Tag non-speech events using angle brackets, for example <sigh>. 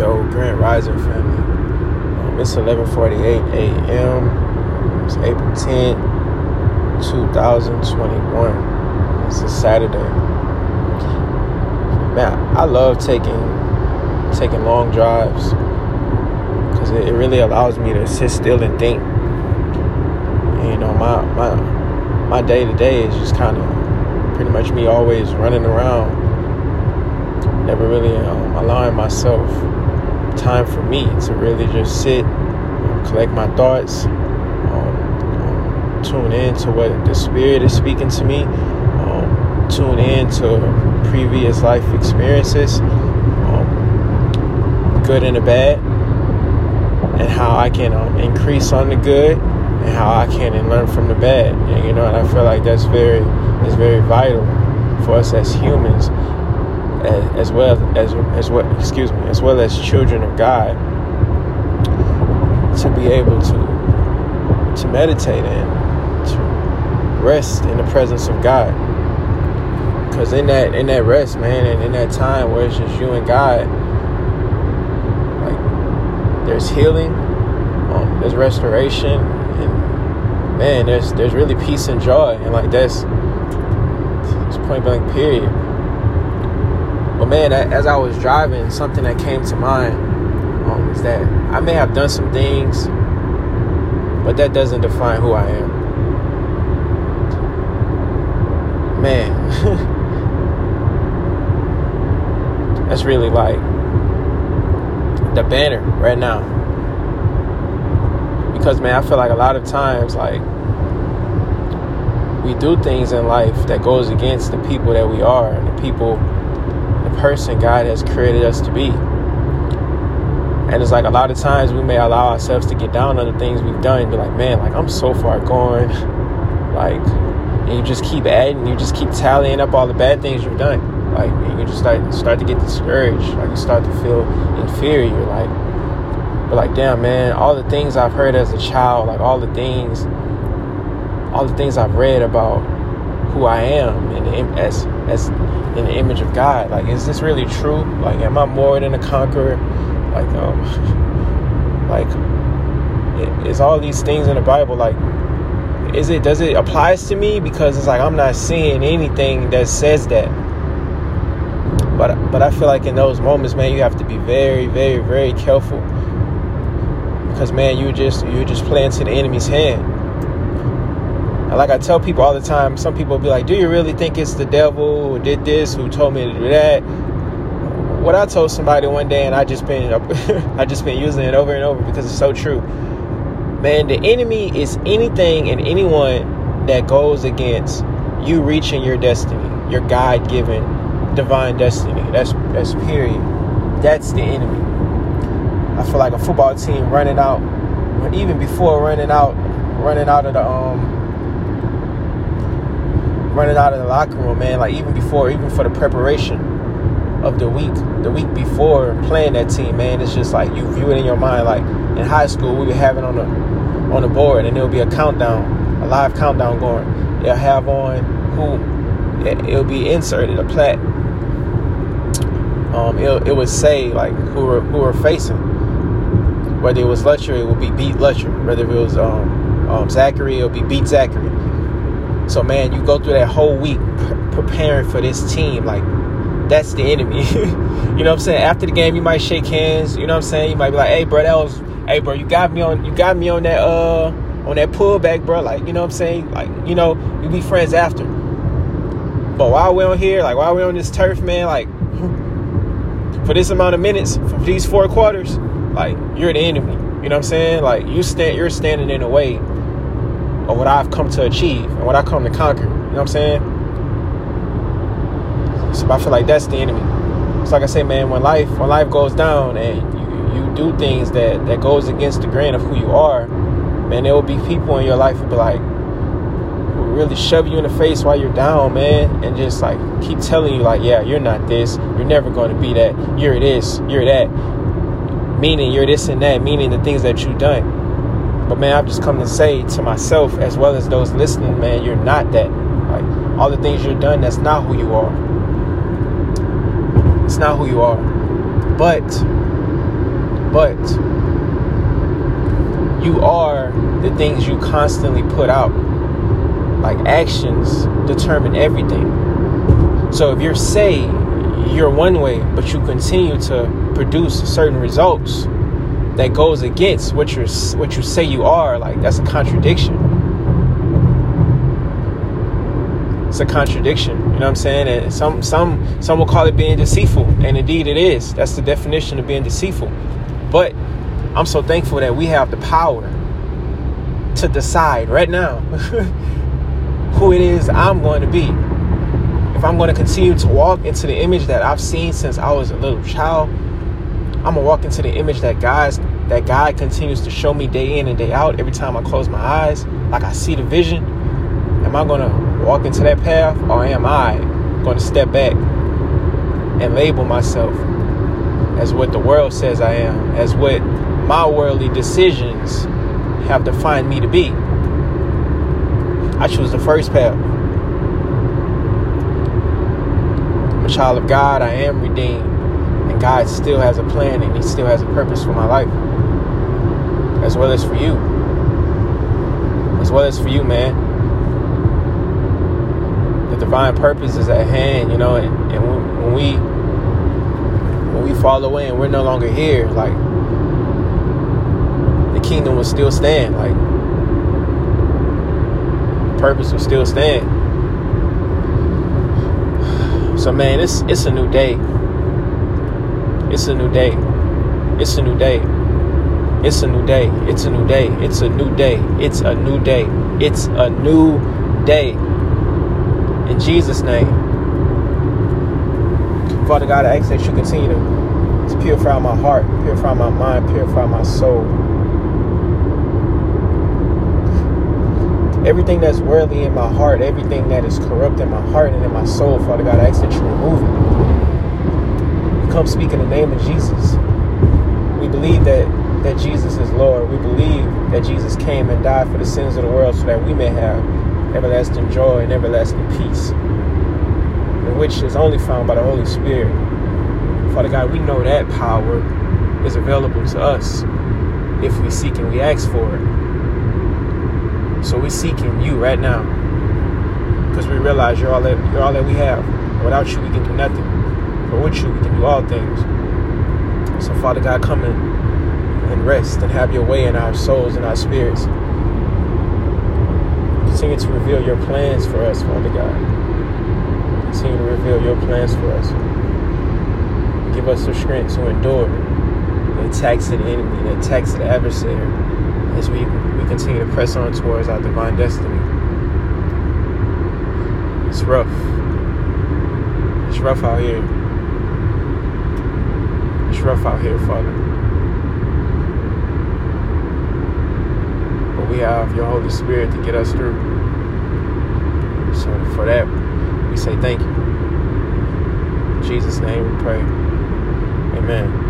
Yo, Grand Rising family. Um, it's 11:48 a.m. It's April 10, 2021. It's a Saturday. Man, I love taking taking long drives because it, it really allows me to sit still and think. You know, my my my day to day is just kind of pretty much me always running around, never really um, allowing myself time for me to really just sit, um, collect my thoughts, um, um, tune in to what the Spirit is speaking to me, um, tune in to previous life experiences, um, good and the bad, and how I can increase on the good and how I can and learn from the bad. And, you know, and I feel like that's very, that's very vital for us as humans as, well as as well excuse me as well as children of God to be able to to meditate and to rest in the presence of God. Because in that in that rest man and in that time where it's just you and God like there's healing um, there's restoration and man there's there's really peace and joy. And like that's it's point blank period man, as I was driving, something that came to mind um, is that I may have done some things, but that doesn't define who I am. Man, <laughs> that's really like the banner right now. Because man, I feel like a lot of times, like we do things in life that goes against the people that we are and the people person God has created us to be. And it's like a lot of times we may allow ourselves to get down on the things we've done and be like, man, like I'm so far gone. <laughs> like, and you just keep adding, you just keep tallying up all the bad things you've done. Like, you just start start to get discouraged. Like, you start to feel inferior. Like, but like, damn, man, all the things I've heard as a child, like all the things, all the things I've read about who I am and as as in the image of God. Like, is this really true? Like, am I more than a conqueror? Like, um, <laughs> like, is all these things in the Bible like? Is it does it applies to me because it's like I'm not seeing anything that says that. But but I feel like in those moments, man, you have to be very very very careful because man, you just you just play into the enemy's hand. Like I tell people all the time, some people be like, Do you really think it's the devil who did this, who told me to do that? What I told somebody one day, and I just been <laughs> I just been using it over and over because it's so true. Man, the enemy is anything and anyone that goes against you reaching your destiny, your God given divine destiny. That's that's period. That's the enemy. I feel like a football team running out, even before running out, running out of the um running out of the locker room, man. Like even before, even for the preparation of the week, the week before playing that team, man. It's just like you view it in your mind. Like in high school, we would have it on the on the board, and there'll be a countdown, a live countdown going. They'll have on who it'll be inserted a plat. Um, it it would say like who we're, who we're facing. Whether it was Lutcher, it would be beat Lutcher. Whether it was um, um, Zachary, it'll be beat Zachary so man, you go through that whole week pre- preparing for this team. Like that's the enemy. <laughs> you know what I'm saying? After the game, you might shake hands. You know what I'm saying? You might be like, "Hey, bro, that was, hey, bro, you got me on, you got me on that, uh, on that pullback, bro. Like, you know what I'm saying? Like, you know, you be friends after. But while we're on here, like while we're on this turf, man, like <laughs> for this amount of minutes, for these four quarters, like you're the enemy. You know what I'm saying? Like you stand, you're standing in the way what I've come to achieve and what I come to conquer. You know what I'm saying? So I feel like that's the enemy. It's like I say, man, when life when life goes down and you, you do things that, that goes against the grain of who you are, man, there will be people in your life who be like who really shove you in the face while you're down, man, and just like keep telling you like, yeah, you're not this, you're never going to be that, you're this, you're that. Meaning you're this and that, meaning the things that you've done but man, I've just come to say to myself as well as those listening, man, you're not that. Like all the things you've done, that's not who you are. It's not who you are. But but you are the things you constantly put out. Like actions determine everything. So if you're say you're one way, but you continue to produce certain results that goes against what you're what you say you are, like that's a contradiction. It's a contradiction. You know what I'm saying? And some some some will call it being deceitful, and indeed it is. That's the definition of being deceitful. But I'm so thankful that we have the power to decide right now <laughs> who it is I'm going to be. If I'm going to continue to walk into the image that I've seen since I was a little child, I'm gonna walk into the image that God's that God continues to show me day in and day out. Every time I close my eyes, like I see the vision. Am I gonna walk into that path, or am I gonna step back and label myself as what the world says I am, as what my worldly decisions have defined me to be. I choose the first path. I'm a child of God. I am redeemed. God still has a plan and He still has a purpose for my life. As well as for you. As well as for you, man. The divine purpose is at hand, you know, and, and when we when we fall away and we're no longer here, like the kingdom will still stand. Like purpose will still stand. So man, it's it's a new day. It's a new day. It's a new day. It's a new day. It's a new day. It's a new day. It's a new day. It's a new day. In Jesus' name. Father God, I ask that you continue to, purify my heart, purify my mind, purify my soul. everything that's worldly in my heart, everything that is corrupt in my heart and in my soul, Father God, I ask that you remove it. Come speak in the name of Jesus. We believe that that Jesus is Lord. We believe that Jesus came and died for the sins of the world so that we may have everlasting joy and everlasting peace, which is only found by the Holy Spirit. Father God, we know that power is available to us if we seek and we ask for it. So we're seeking you right now. Because we realize you're all that you're all that we have. Without you we can do nothing. But with you we can do all things. So Father God, come in and rest and have your way in our souls and our spirits. Continue to reveal your plans for us, Father God. Continue to reveal your plans for us. Give us the strength to endure the attacks of the enemy, the attacks of the adversary as we continue to press on towards our divine destiny. It's rough. It's rough out here. Rough out here, Father. But we have your Holy Spirit to get us through. So for that, we say thank you. In Jesus' name we pray. Amen.